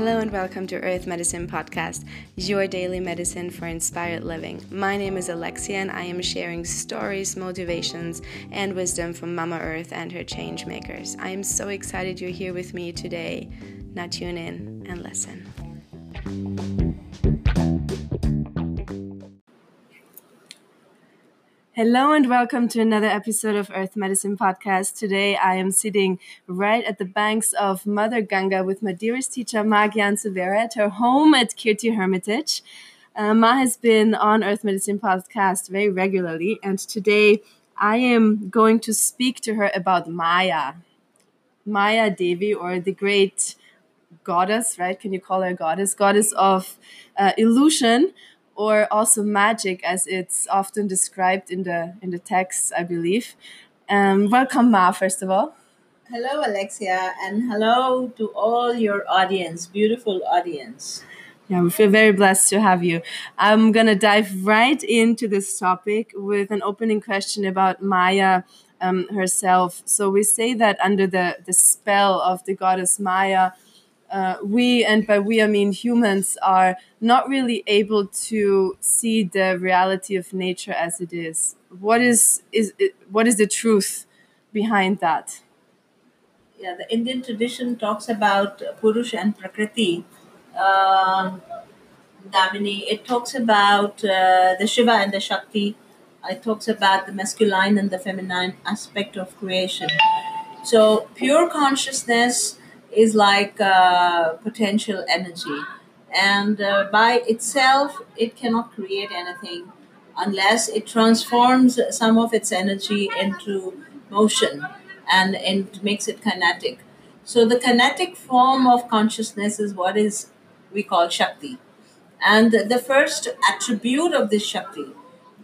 Hello and welcome to Earth Medicine Podcast, your daily medicine for inspired living. My name is Alexia and I am sharing stories, motivations, and wisdom from Mama Earth and her change makers. I am so excited you're here with me today. Now tune in and listen. Hello and welcome to another episode of Earth Medicine Podcast. Today I am sitting right at the banks of Mother Ganga with my dearest teacher, Ma Gyan Severa, at her home at Kirti Hermitage. Uh, Ma has been on Earth Medicine Podcast very regularly, and today I am going to speak to her about Maya. Maya Devi, or the great goddess, right? Can you call her goddess? Goddess of uh, illusion or also magic as it's often described in the in the text i believe um, welcome ma first of all hello alexia and hello to all your audience beautiful audience yeah, we feel very blessed to have you. I'm to dive right into this topic with an opening question about Maya um, herself. So, we say that under the, the spell of the goddess Maya, uh, we, and by we I mean humans, are not really able to see the reality of nature as it is. What is is it, what is the truth behind that? Yeah, the Indian tradition talks about Purush and Prakriti. Damini, it talks about uh, the Shiva and the Shakti. It talks about the masculine and the feminine aspect of creation. So, pure consciousness is like uh, potential energy. And uh, by itself, it cannot create anything unless it transforms some of its energy into motion and, and makes it kinetic. So, the kinetic form of consciousness is what is we call Shakti. And the first attribute of this Shakti,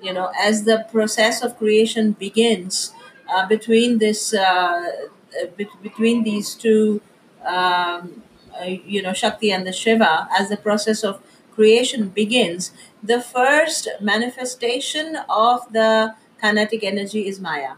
you know, as the process of creation begins uh, between this, uh, uh between these two um, uh, you know Shakti and the Shiva as the process of creation begins, the first manifestation of the kinetic energy is Maya.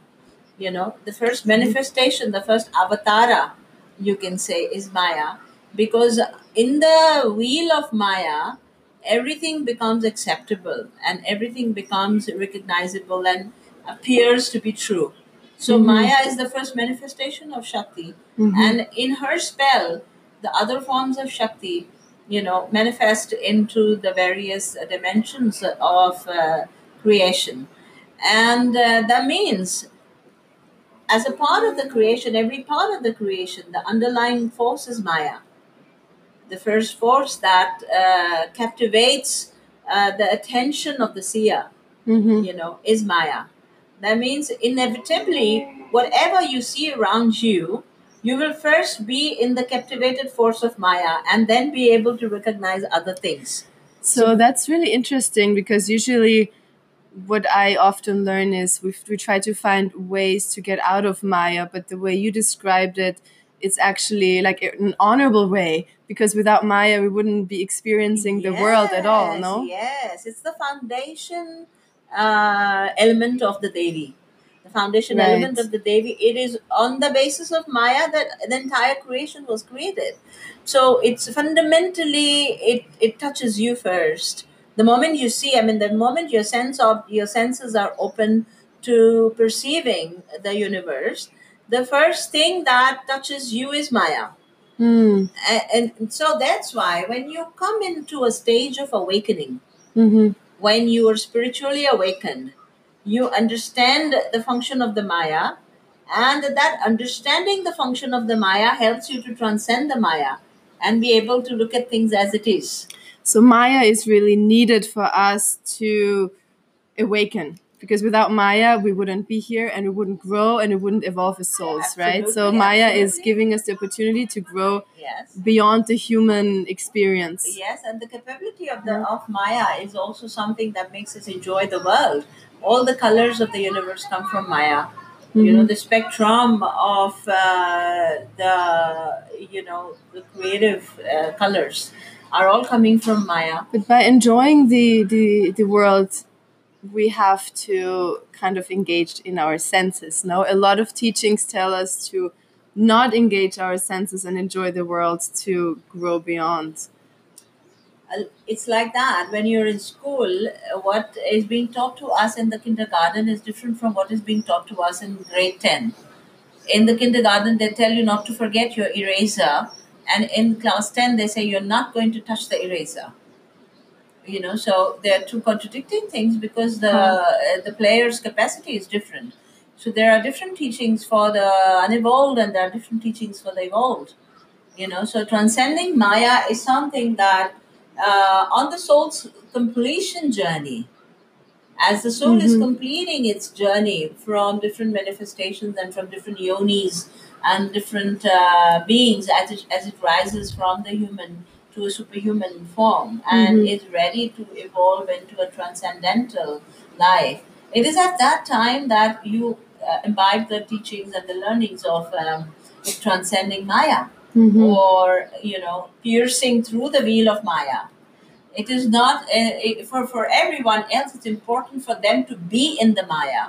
You know, the first mm-hmm. manifestation, the first avatara, you can say, is Maya, because in the wheel of Maya, everything becomes acceptable and everything becomes recognizable and appears to be true. So mm-hmm. Maya is the first manifestation of Shakti, mm-hmm. and in her spell, the other forms of Shakti, you know, manifest into the various dimensions of uh, creation, and uh, that means, as a part of the creation, every part of the creation, the underlying force is Maya, the first force that uh, captivates uh, the attention of the seer. Mm-hmm. You know, is Maya that means inevitably, whatever you see around you, you will first be in the captivated force of Maya and then be able to recognize other things. So that's really interesting because usually what I often learn is we, we try to find ways to get out of Maya, but the way you described it, it's actually like an honorable way because without Maya, we wouldn't be experiencing the yes, world at all, no? Yes, it's the foundation uh, element of the Devi. The foundation right. element of the Devi. It is on the basis of Maya that the entire creation was created. So it's fundamentally it it touches you first. The moment you see, I mean, the moment your sense of your senses are open to perceiving the universe, the first thing that touches you is Maya. Mm. And, and, so that's why when you come into a stage of awakening, mm-hmm when you are spiritually awakened, you understand the function of the Maya, and that understanding the function of the Maya helps you to transcend the Maya and be able to look at things as it is. So, Maya is really needed for us to awaken because without Maya, we wouldn't be here and we wouldn't grow and we wouldn't evolve as souls, right? So Maya absolutely. is giving us the opportunity to grow yes. beyond the human experience. Yes, and the capability of the of Maya is also something that makes us enjoy the world. All the colors of the universe come from Maya. Mm-hmm. You know, the spectrum of uh, the you know the creative uh, colors are all coming from Maya. But by enjoying the the, the world we have to kind of engage in our senses no a lot of teachings tell us to not engage our senses and enjoy the world to grow beyond? It's like that. When you're in school, what is being taught to us in the kindergarten is different from what is being taught to us in grade 10. In the kindergarten, they tell you not to forget your eraser, and in class 10, they say you're not going to touch the eraser. You know, so they're two contradicting things because the uh, the player's capacity is different. So there are different teachings for the unevolved, and there are different teachings for the evolved you know so transcending maya is something that uh, on the soul's completion journey as the soul is Mhm. completing its journey from different manifestations and from different yonis and different uh, beings as it, as it rises from the human to a superhuman form and Mhm. is ready to evolve into a transcendental life it is at that time that you uh, imbibe the teachings and the learnings of um, transcending maya Mhm. or you know piercing through the wheel of maya it is not uh, it, for for everyone else it's important for them to be in the maya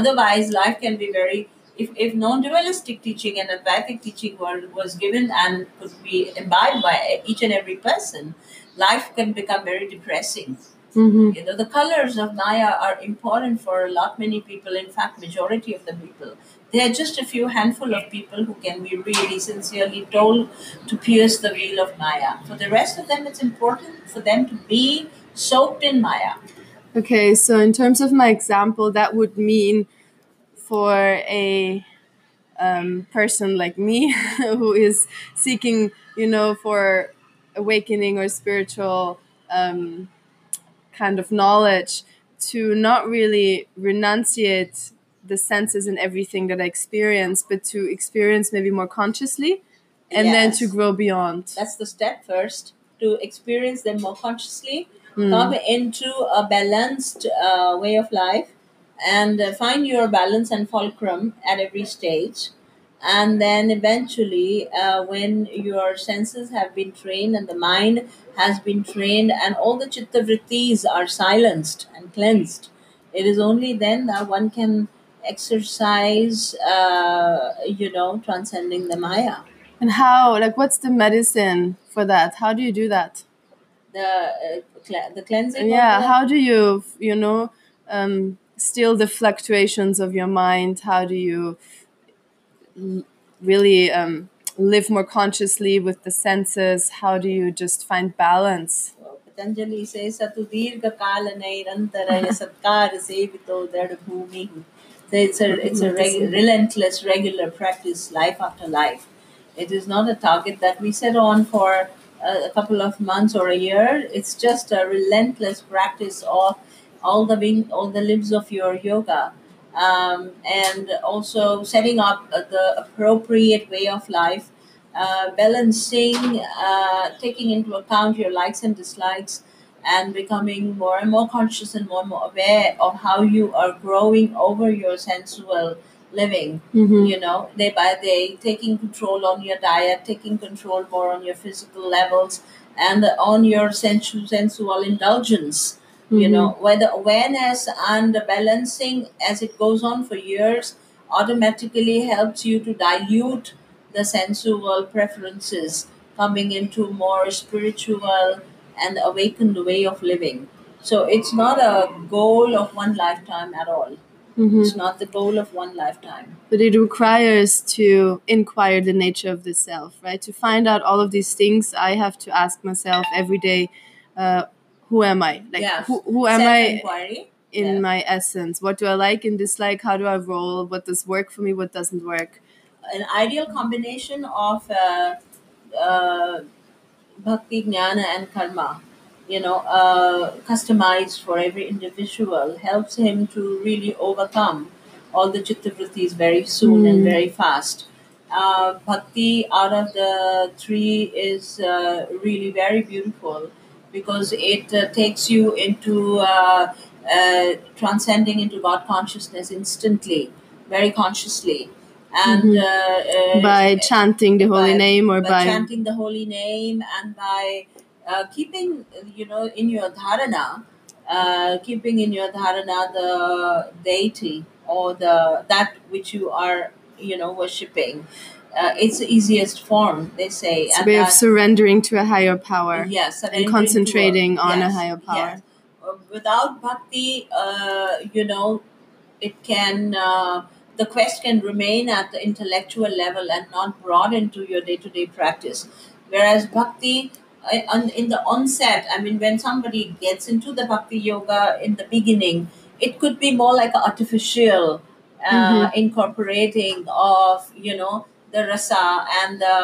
otherwise life can be very if, if non-dualistic teaching and advaitic teaching were, was given and could be imbibed by each and every person life can become very depressing. Mhm. you know the colors of maya are important for a lot many people. In fact majority of the people. There are just a few handful of people who can be really sincerely told to pierce the veil of maya for the rest of them it's important for them to be soaked in maya Okay, so in terms of my example, that would mean for a um, person like me who is seeking, you know, for awakening or spiritual um, kind of knowledge to not really renunciate the senses and everything that I experience, but to experience maybe more consciously and then to grow beyond. that's the step first to experience them more consciously Mm. come into a balanced uh, way of life and uh, find your balance and fulcrum at every stage and then eventually uh, when your senses have been trained and the mind has been trained and all the chitta vrittis are silenced and cleansed it is only then that one can exercise uh, you know transcending the maya And how, like, what's the medicine for that? How do you do that? the uh, cle- the cleansing yeah how do you you know um, still the fluctuations of your mind how do you really um, live more consciously with the senses how do you just find balance Patanjali says Kala Nairantaraya Sevito Bhumi. So it's a it's a relentless regular practice life after life. It is not a target that we set on for a, a couple of months or a year. It's just a relentless practice of all the wing, all the limbs of your yoga, um, and also setting up uh, the appropriate way of life uh, balancing, uh, taking into account your likes and dislikes, and becoming more and more conscious and more and more aware of how you are growing over your sensual living. Mhm. You know, day by day, taking control on your diet, taking control more on your physical levels, and on your sensu- sensual indulgence. You Mhm. know, where the awareness and the balancing as it goes on for years automatically helps you to dilute the sensual preferences coming into more spiritual and awakened way of living so it's not a goal of one lifetime at all Mhm. it's not the goal of one lifetime but it requires to inquire the nature of the self right to find out all of these things i have to ask myself every day uh, who am i? Like Yes. who, who am i in Yes. my essence? What do i like and dislike? How do i roll? What does work for me? What doesn't work? An ideal combination of uh, uh, bhakti, jnana, and karma, you know, uh, customized for every individual, helps him to really overcome all the chitta vrittis very soon and Mm. very fast. Uh, bhakti out of the three is uh, really very beautiful because it uh, takes you into uh, uh, transcending into God consciousness instantly, very consciously. And Mhm. uh, uh, by chanting the holy by- name or by, by, chanting the holy name and by uh, keeping you know in your dharana uh, keeping in your dharana the deity or the that which you are you know, worshipping. Uh, it's the easiest form, they say. It's a way of surrendering to a higher power yes, and concentrating on a higher power. yes. Uh, Without bhakti, uh, you know, it can uh, the quest can remain at the intellectual level and not brought into your day-to-day practice whereas bhakti uh, on- in the onset i mean when somebody gets into the bhakti yoga in the beginning it could be more like an artificial uh, incorporating of you know the rasa and the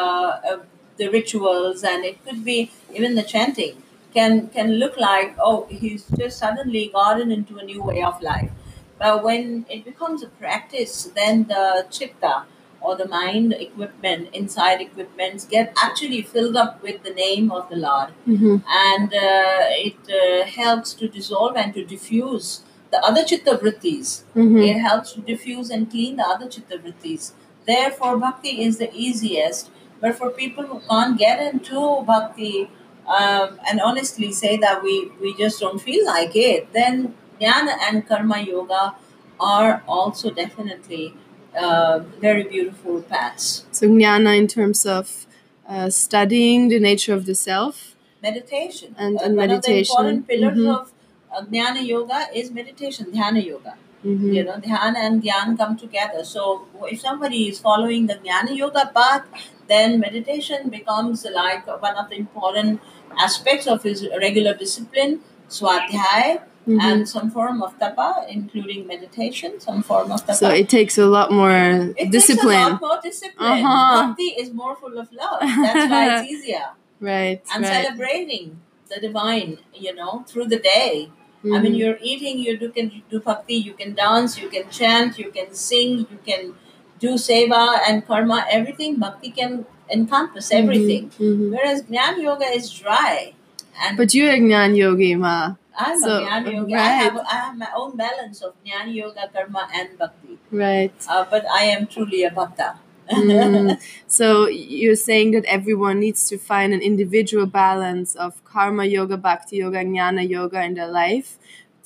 uh, the rituals and it could be even the chanting can can look like oh he's just suddenly gotten into a new way of life but when it becomes a practice, then the chitta or the mind equipment, inside equipments, get actually filled up with the name of the Lord. Mhm. And uh, it uh, helps to dissolve and to diffuse the other chitta vrittis. Mhm. It helps to diffuse and clean the other chitta vrittis. Therefore, bhakti is the easiest. But for people who can't get into bhakti um, and honestly say that we, we just don't feel like it, then jnana and karma yoga are also definitely uh, very beautiful paths. So jnana in terms of uh, studying the nature of the self. Meditation. And- Uh, and one meditation. of the important pillars Mhm. of uh, jnana yoga is meditation, dhyana yoga. Mhm. You know, dhyana and dhyan come together. So if somebody is following the jnana yoga path, then meditation becomes like one of the important aspects of his regular discipline, swadhyay, Mhm. and some form of tapa, including meditation, some form of tapa. So it takes a lot more It discipline. Takes a lot more discipline. Uh-huh. Bhakti is more full of love. That's why it's easier. Right. And right. celebrating the divine, you know, through the day. I mean, Mhm. you're eating, you do, can do bhakti, you can dance, you can chant, you can sing, you can do seva and karma, everything. Bhakti can encompass everything. Mhm. Whereas Jnana Yoga is dry. And But you're a Gnan yogi, ma. I'm so, a Jnana Yoga. I, have, I have my own balance of Jnana Yoga, karma, and bhakti. Right. Uh, but I am truly a bhakta. Mm. So you're saying that everyone needs to find an individual balance of karma yoga, bhakti yoga, jnana yoga in their life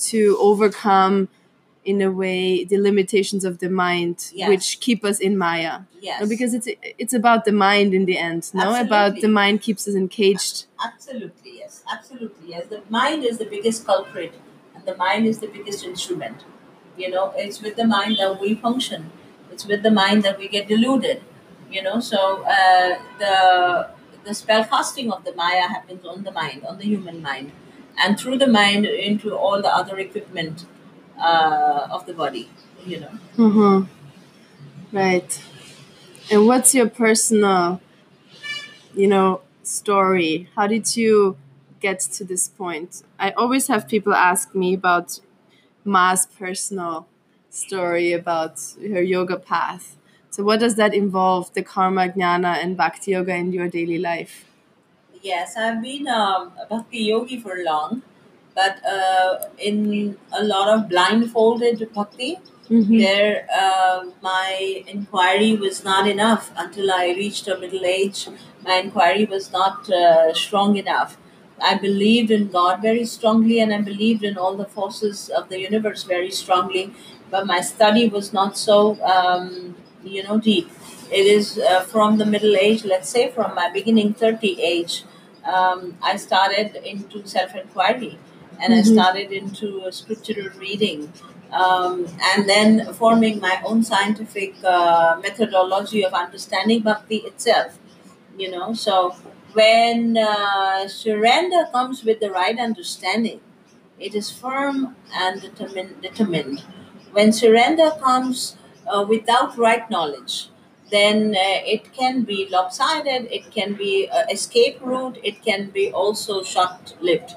to overcome, in a way, the limitations of the mind, Yes. which keep us in Maya. yes. No, because it's it's about the mind in the end. No, about the mind keeps us encaged. Absolutely, yes. Absolutely, yes. The mind is the biggest culprit, and the mind is the biggest instrument. You know, it's with the mind that we function. It's with the mind that we get deluded. You know, so uh, the the spell casting of the Maya happens on the mind, on the human mind, and through the mind into all the other equipment uh, of the body. You know. hmm Right. And what's your personal, you know, story? How did you get to this point? I always have people ask me about Ma's personal story about her yoga path. So, what does that involve, the karma, jnana, and bhakti yoga in your daily life? Yes, I've been um, a bhakti yogi for long, but uh, in a lot of blindfolded bhakti, Mhm. there uh, my inquiry was not enough until I reached a middle age. My inquiry was not uh, strong enough. I believed in God very strongly, and I believed in all the forces of the universe very strongly, but my study was not so, um, you know, deep. It is uh, from the middle age, let's say from my beginning 30 age, um, I started into self inquiry and I Mhm. started into scriptural reading um, and then forming my own scientific uh, methodology of understanding bhakti itself. You know, so when uh, surrender comes with the right understanding, it is firm and determined. determined. When surrender comes uh, without right knowledge, then uh, it can be lopsided, it can be uh, escape route, it can be also short lived.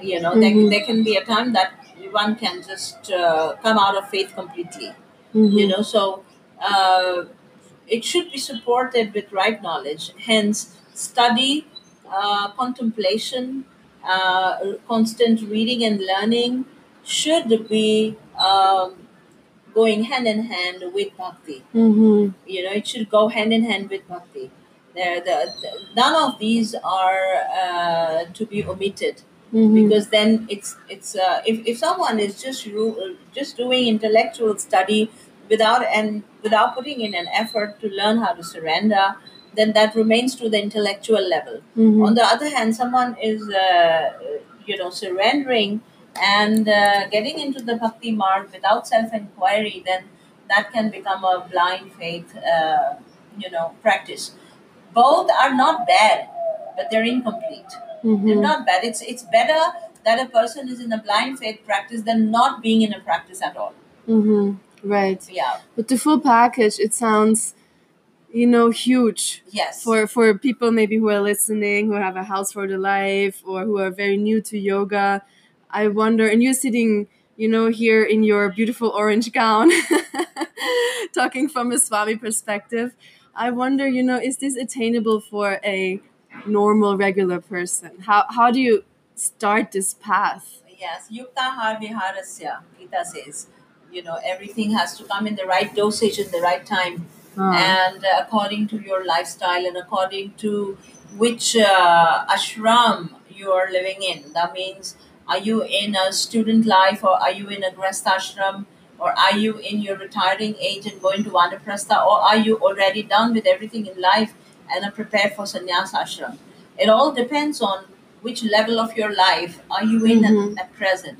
You know, Mhm. there, there can be a time that one can just uh, come out of faith completely. You Mhm. know, so uh, it should be supported with right knowledge. Hence, study, uh, contemplation, uh, constant reading and learning should be um, going hand in hand with bhakti Mhm. you know it should go hand in hand with bhakti there the, the, none of these are uh, to be omitted Mhm. because then it's it's uh, if, if someone is just ru- just doing intellectual study without and without putting in an effort to learn how to surrender, then that remains to the intellectual level. Mhm. On the other hand, someone is, uh, you know, surrendering and uh, getting into the bhakti marg without self-inquiry, then that can become a blind faith, uh, you know, practice. Both are not bad, but they're incomplete. They're Mhm. not bad. It's it's better that a person is in a blind faith practice than not being in a practice at all. Mhm. Right. Yeah. But the full package, it sounds, you know, huge. Yes. For for people maybe who are listening, who have a house for the life, or who are very new to yoga, I wonder. And you're sitting, you know, here in your beautiful orange gown, talking from a Swami perspective. I wonder, you know, is this attainable for a normal, regular person? How how do you start this path? Yes, yukta har viharasya, Gita says. You know, everything has to come in the right dosage in the right time Ah. and uh, according to your lifestyle and according to which uh, ashram you are living in. That means, are you in a student life or are you in a grest ashram or are you in your retiring age and going to vanaprastha or are you already done with everything in life and are prepared for sannyas ashram? It all depends on which level of your life are you in Mhm. at, at present.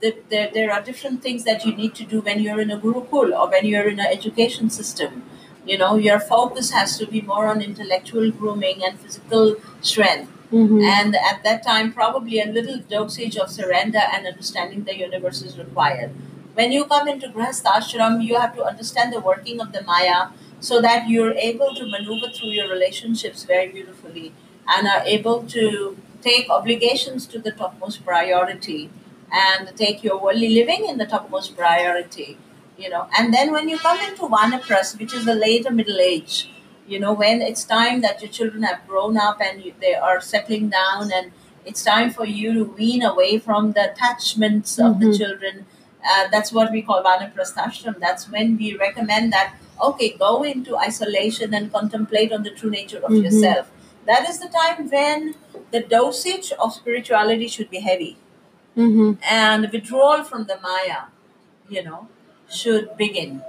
There, there, there are different things that you need to do when you're in a gurukul or when you're in an education system. You know, your focus has to be more on intellectual grooming and physical strength. Mhm. And at that time, probably a little dosage of surrender and understanding the universe is required. When you come into Grahast Ashram, you have to understand the working of the Maya so that you're able to maneuver through your relationships very beautifully and are able to take obligations to the topmost priority and take your worldly living in the topmost priority you know and then when you come into vanaprastha which is the later middle age you know when it's time that your children have grown up and you, they are settling down and it's time for you to wean away from the attachments of the Mhm. children uh, that's what we call vanaprasthashram that's when we recommend that okay go into isolation and contemplate on the true nature of Mhm. yourself that is the time when the dosage of spirituality should be heavy Mhm. and withdrawal from the Maya, you know, should begin.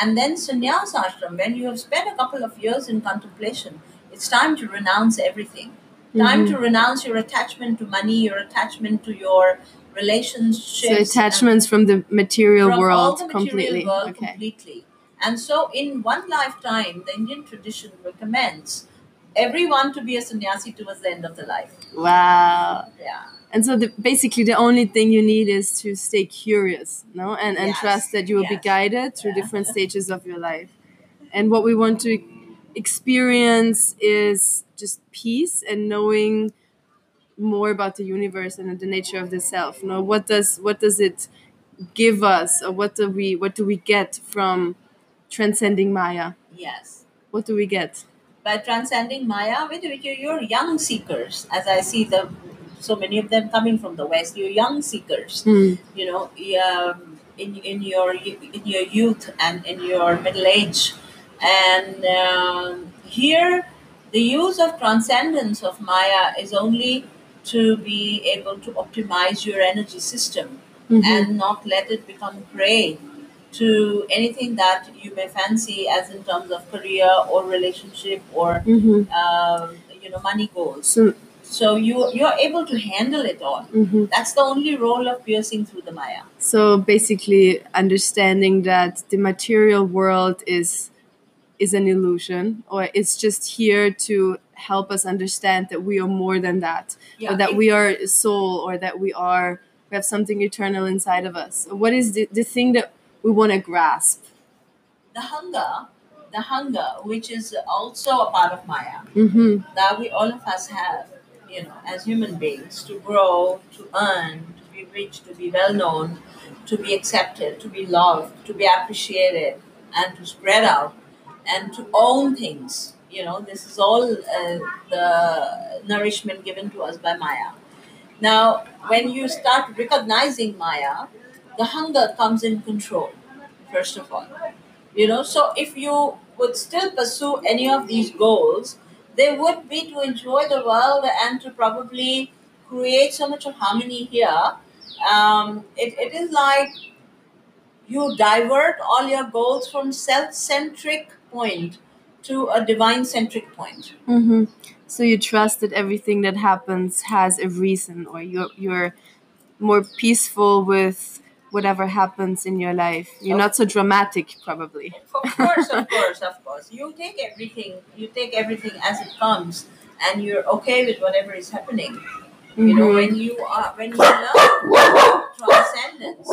And then sannyas ashram, when you have spent a couple of years in contemplation, it's time to renounce everything. Time Mhm. to renounce your attachment to money, your attachment to your relationships. So attachments from the material from all world the material completely. world okay. completely. And so, in one lifetime, the Indian tradition recommends everyone to be a sannyasi towards the end of the life. Wow. Yeah. And so the, basically the only thing you need is to stay curious, no? And and Yes, trust that you will be guided through Yeah. different stages of your life. And what we want to experience is just peace and knowing more about the universe and the nature of the self. No, what does what does it give us or what do we what do we get from transcending Maya? Yes. What do we get? By transcending Maya with with your, your young seekers, as I see the so many of them coming from the West. You're young seekers, Hmm. you know, um, in in your in your youth and in your middle age, and um, here the use of transcendence of Maya is only to be able to optimize your energy system Mhm. and not let it become prey to anything that you may fancy as in terms of career or relationship or Mhm. um, you know money goals So so you you're able to handle it all mhm. that's the only role of piercing through the maya So basically, understanding that the material world is is an illusion, or it's just here to help us understand that we are more than that, or that if- we are a soul, or that we are we have something eternal inside of us. What is the, the thing that we want to grasp? the hunger the hunger which is also a part of maya Mm-hmm. that we all of us have you know as human beings to grow to earn to be rich to be well known to be accepted to be loved to be appreciated and to spread out and to own things you know this is all uh, the nourishment given to us by maya now when you start recognizing maya the hunger comes in control first of all. You know so if you would still pursue any of these goals they would be to enjoy the world and to probably create so much of harmony here. Um, it, it is like you divert all your goals from self-centric point to a divine-centric point. hmm So you trust that everything that happens has a reason, or you're you're more peaceful with whatever happens in your life. You're not so dramatic, probably. Of course, of course, of course. You take everything. You take everything as it comes, and you're okay with whatever is happening. You know, Mhm. when you are when you learn transcendence,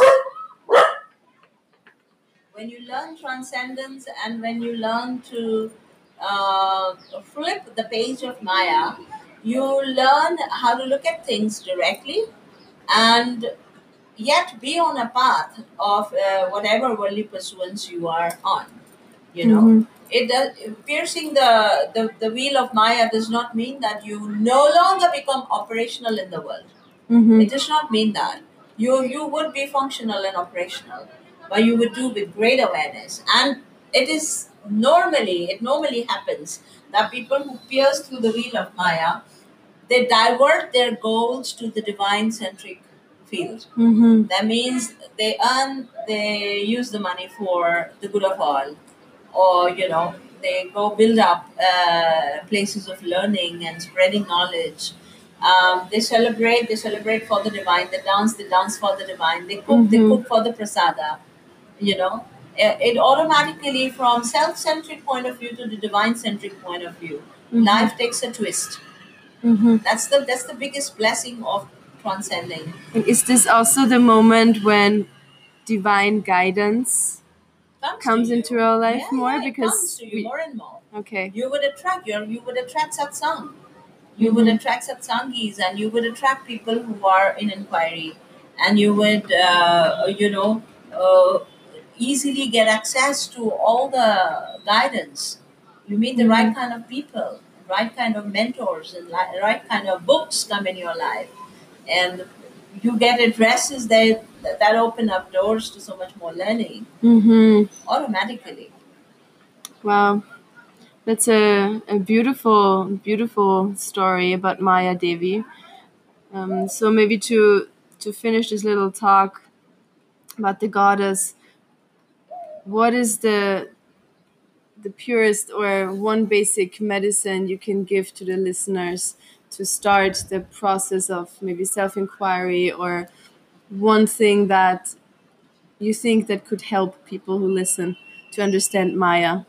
when you learn transcendence, and when you learn to uh, flip the page of Maya, you learn how to look at things directly, and yet be on a path of uh, whatever worldly pursuance you are on. You know, Mhm. it does piercing the, the the wheel of Maya does not mean that you no longer become operational in the world. Mhm. It does not mean that you you would be functional and operational, but you would do with great awareness. And it is normally it normally happens that people who pierce through the wheel of Maya, they divert their goals to the divine centric field. Mhm. That means they earn, they use the money for the good of all, or you know, they go build up uh, places of learning and spreading knowledge. Um, they celebrate, they celebrate for the divine. They dance, they dance for the divine. They cook, they Mhm. cook for the prasada. You know, it, it automatically, from self-centric point of view to the divine-centric point of view, Mhm. life takes a twist. Mhm. That's the that's the biggest blessing of transcending. And is this also the moment when divine guidance Comes, comes into our life Yeah, more? yeah, it because comes to you we, more and more. okay. You would attract your you would attract satsang. You would Mhm. attract satsangis and you would attract people who are in inquiry, and you would uh, you know uh, easily get access to all the guidance. You meet the right kind of people, right kind of mentors, and li- right kind of books come in your life, and you get addresses that that open up doors to so much more learning hmm automatically. Wow. That's a, a beautiful, beautiful story about Maya Devi. Um, so maybe to to finish this little talk about the goddess, what is the the purest or one basic medicine you can give to the listeners to start the process of maybe self inquiry or one thing that you think that could help people who listen to understand Maya?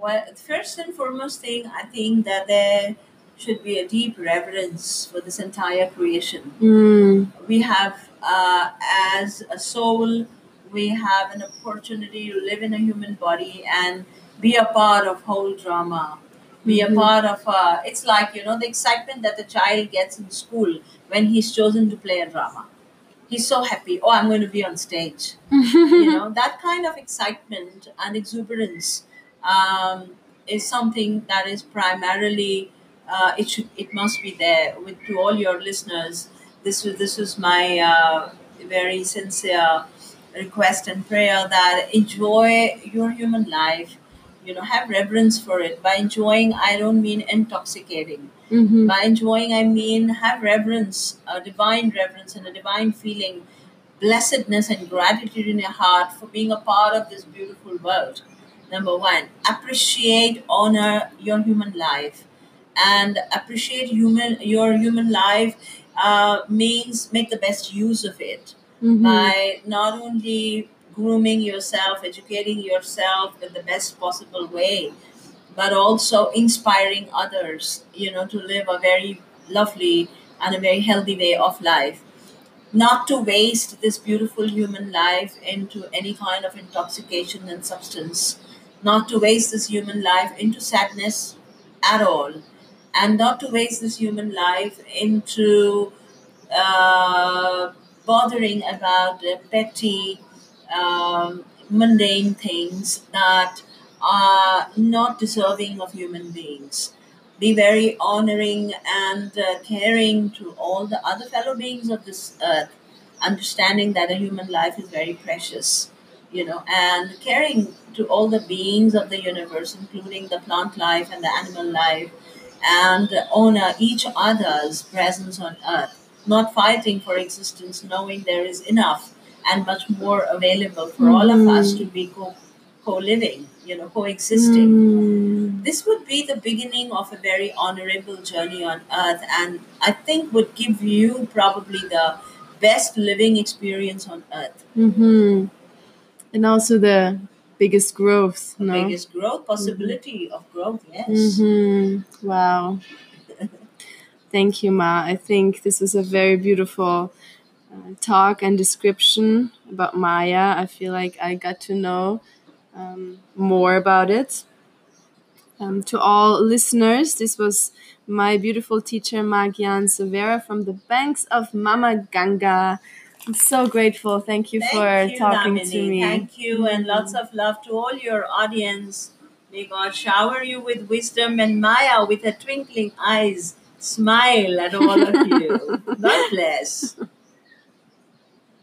Well, first and foremost thing, I think that there should be a deep reverence for this entire creation. Mm, We have, uh, as a soul, we have an opportunity to live in a human body and be a part of whole drama. Be a Mhm. part of. Uh, it's like you know the excitement that the child gets in school when he's chosen to play a drama. He's so happy. Oh, I'm going to be on stage you know that kind of excitement and exuberance um, is something that is primarily uh, it should it must be there with to all your listeners this was this was my uh, very sincere request and prayer that enjoy your human life you know have reverence for it by enjoying i don't mean intoxicating Mhm. by enjoying i mean have reverence a divine reverence and a divine feeling blessedness and gratitude in your heart for being a part of this beautiful world. Number one, appreciate, honor your human life, and appreciate human your human life uh, means make the best use of it Mhm. by not only grooming yourself, educating yourself in the best possible way, but also inspiring others. You know to live a very lovely and a very healthy way of life not to waste this beautiful human life into any kind of intoxication and substance, not to waste this human life into sadness at all, and not to waste this human life into uh, bothering about petty, um, mundane things that are not deserving of human beings. Be very honoring and uh, caring to all the other fellow beings of this earth, understanding that a human life is very precious, you know, and caring to all the beings of the universe, including the plant life and the animal life, and honor each other's presence on earth, not fighting for existence, knowing there is enough and much more available for all of us to be co co living, you know, coexisting. Mm. This would be the beginning of a very honorable journey on earth, and I think would give you probably the best living experience on earth. Mm-hmm. And also the biggest growth, The no? biggest growth, possibility of growth, yes. Mm-hmm. Wow. Thank you, Ma. I think this was a very beautiful uh, talk and description about Maya. I feel like I got to know um, more about it. Um, to all listeners, this was my beautiful teacher, Magyan Severa from the banks of Mama Ganga. I'm so grateful. Thank you Thank for you, talking Damini. to me. Thank you, and lots of love to all your audience. May God shower you with wisdom and Maya with her twinkling eyes. Smile at all of you. God bless.